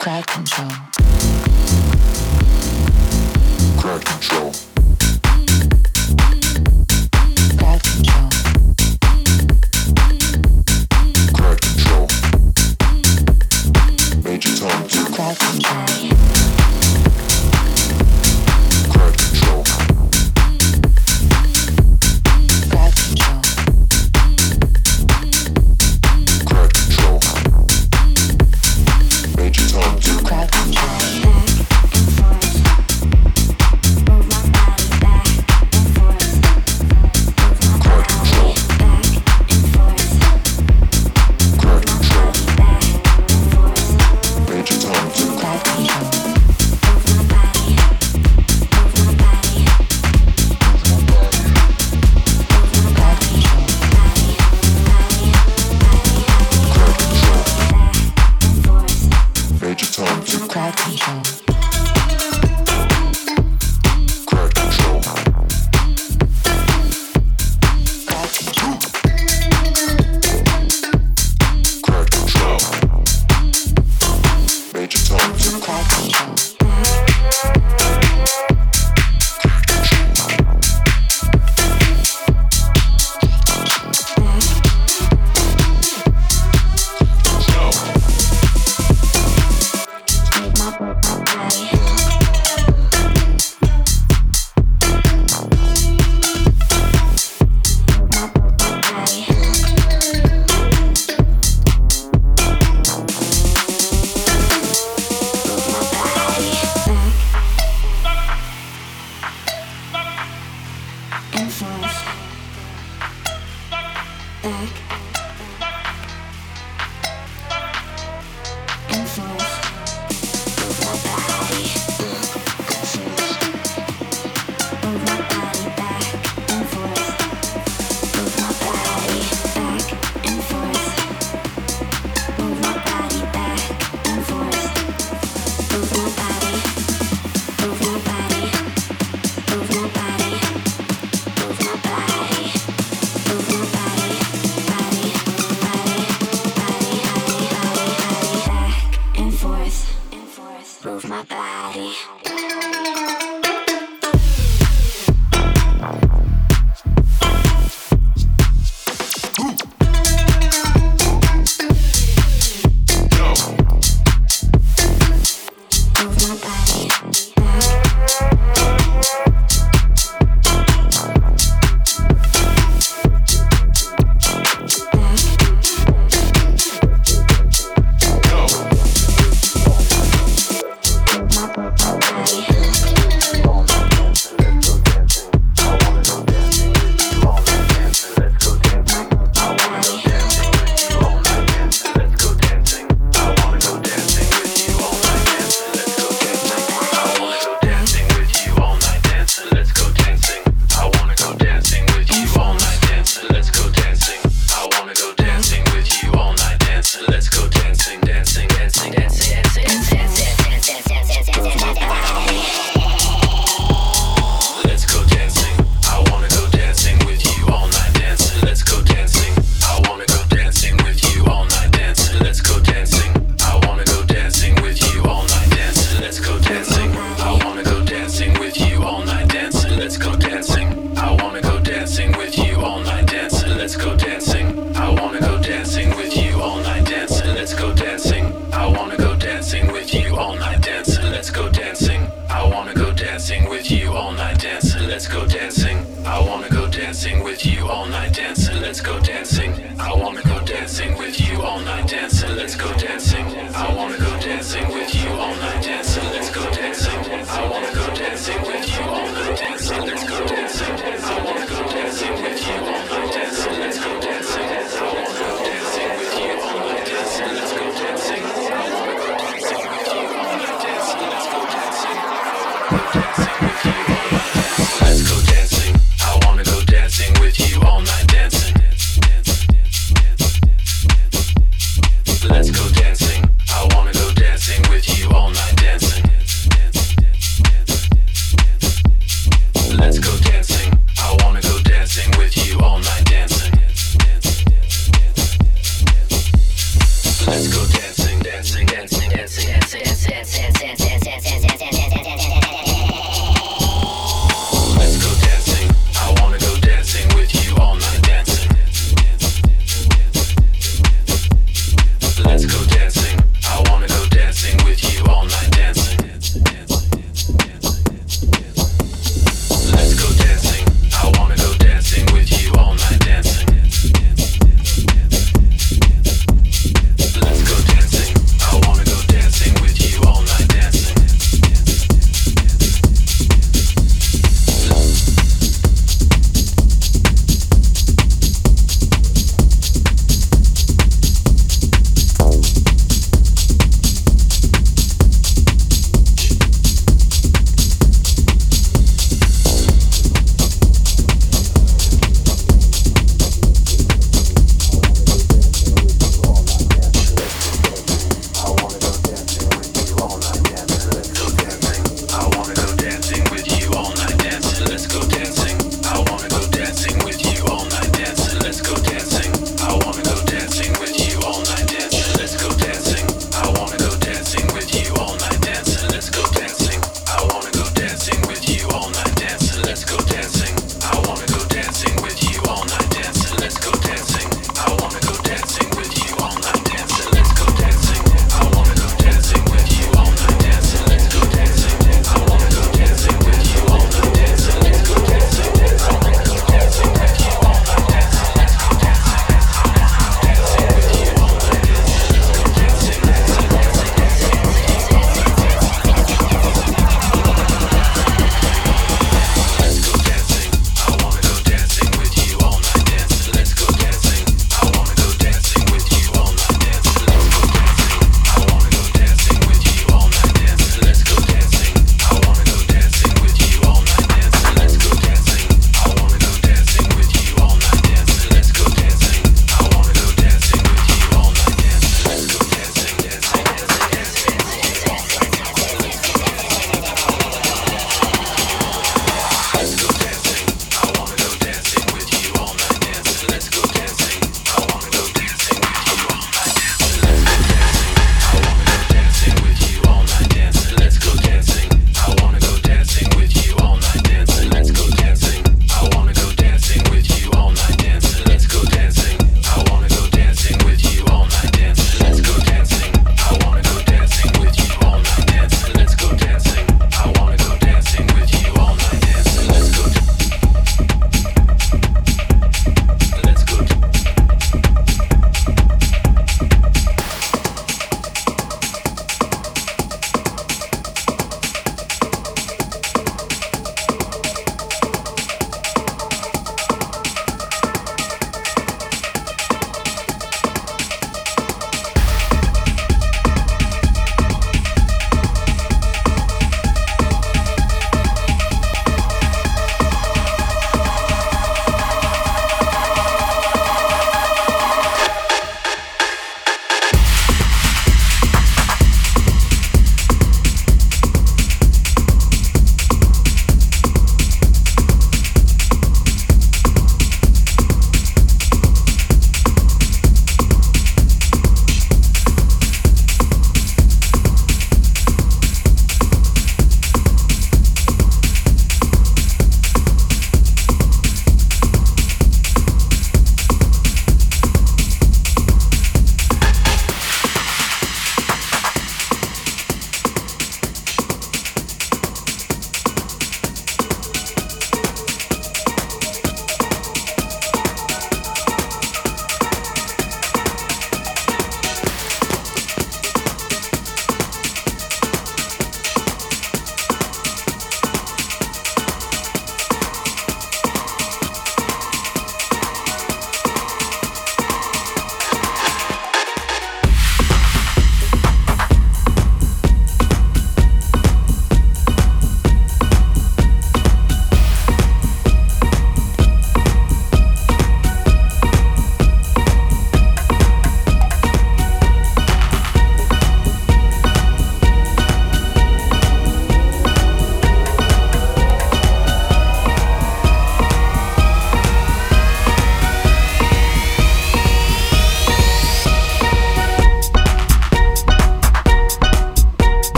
Crowd control. Crowd control.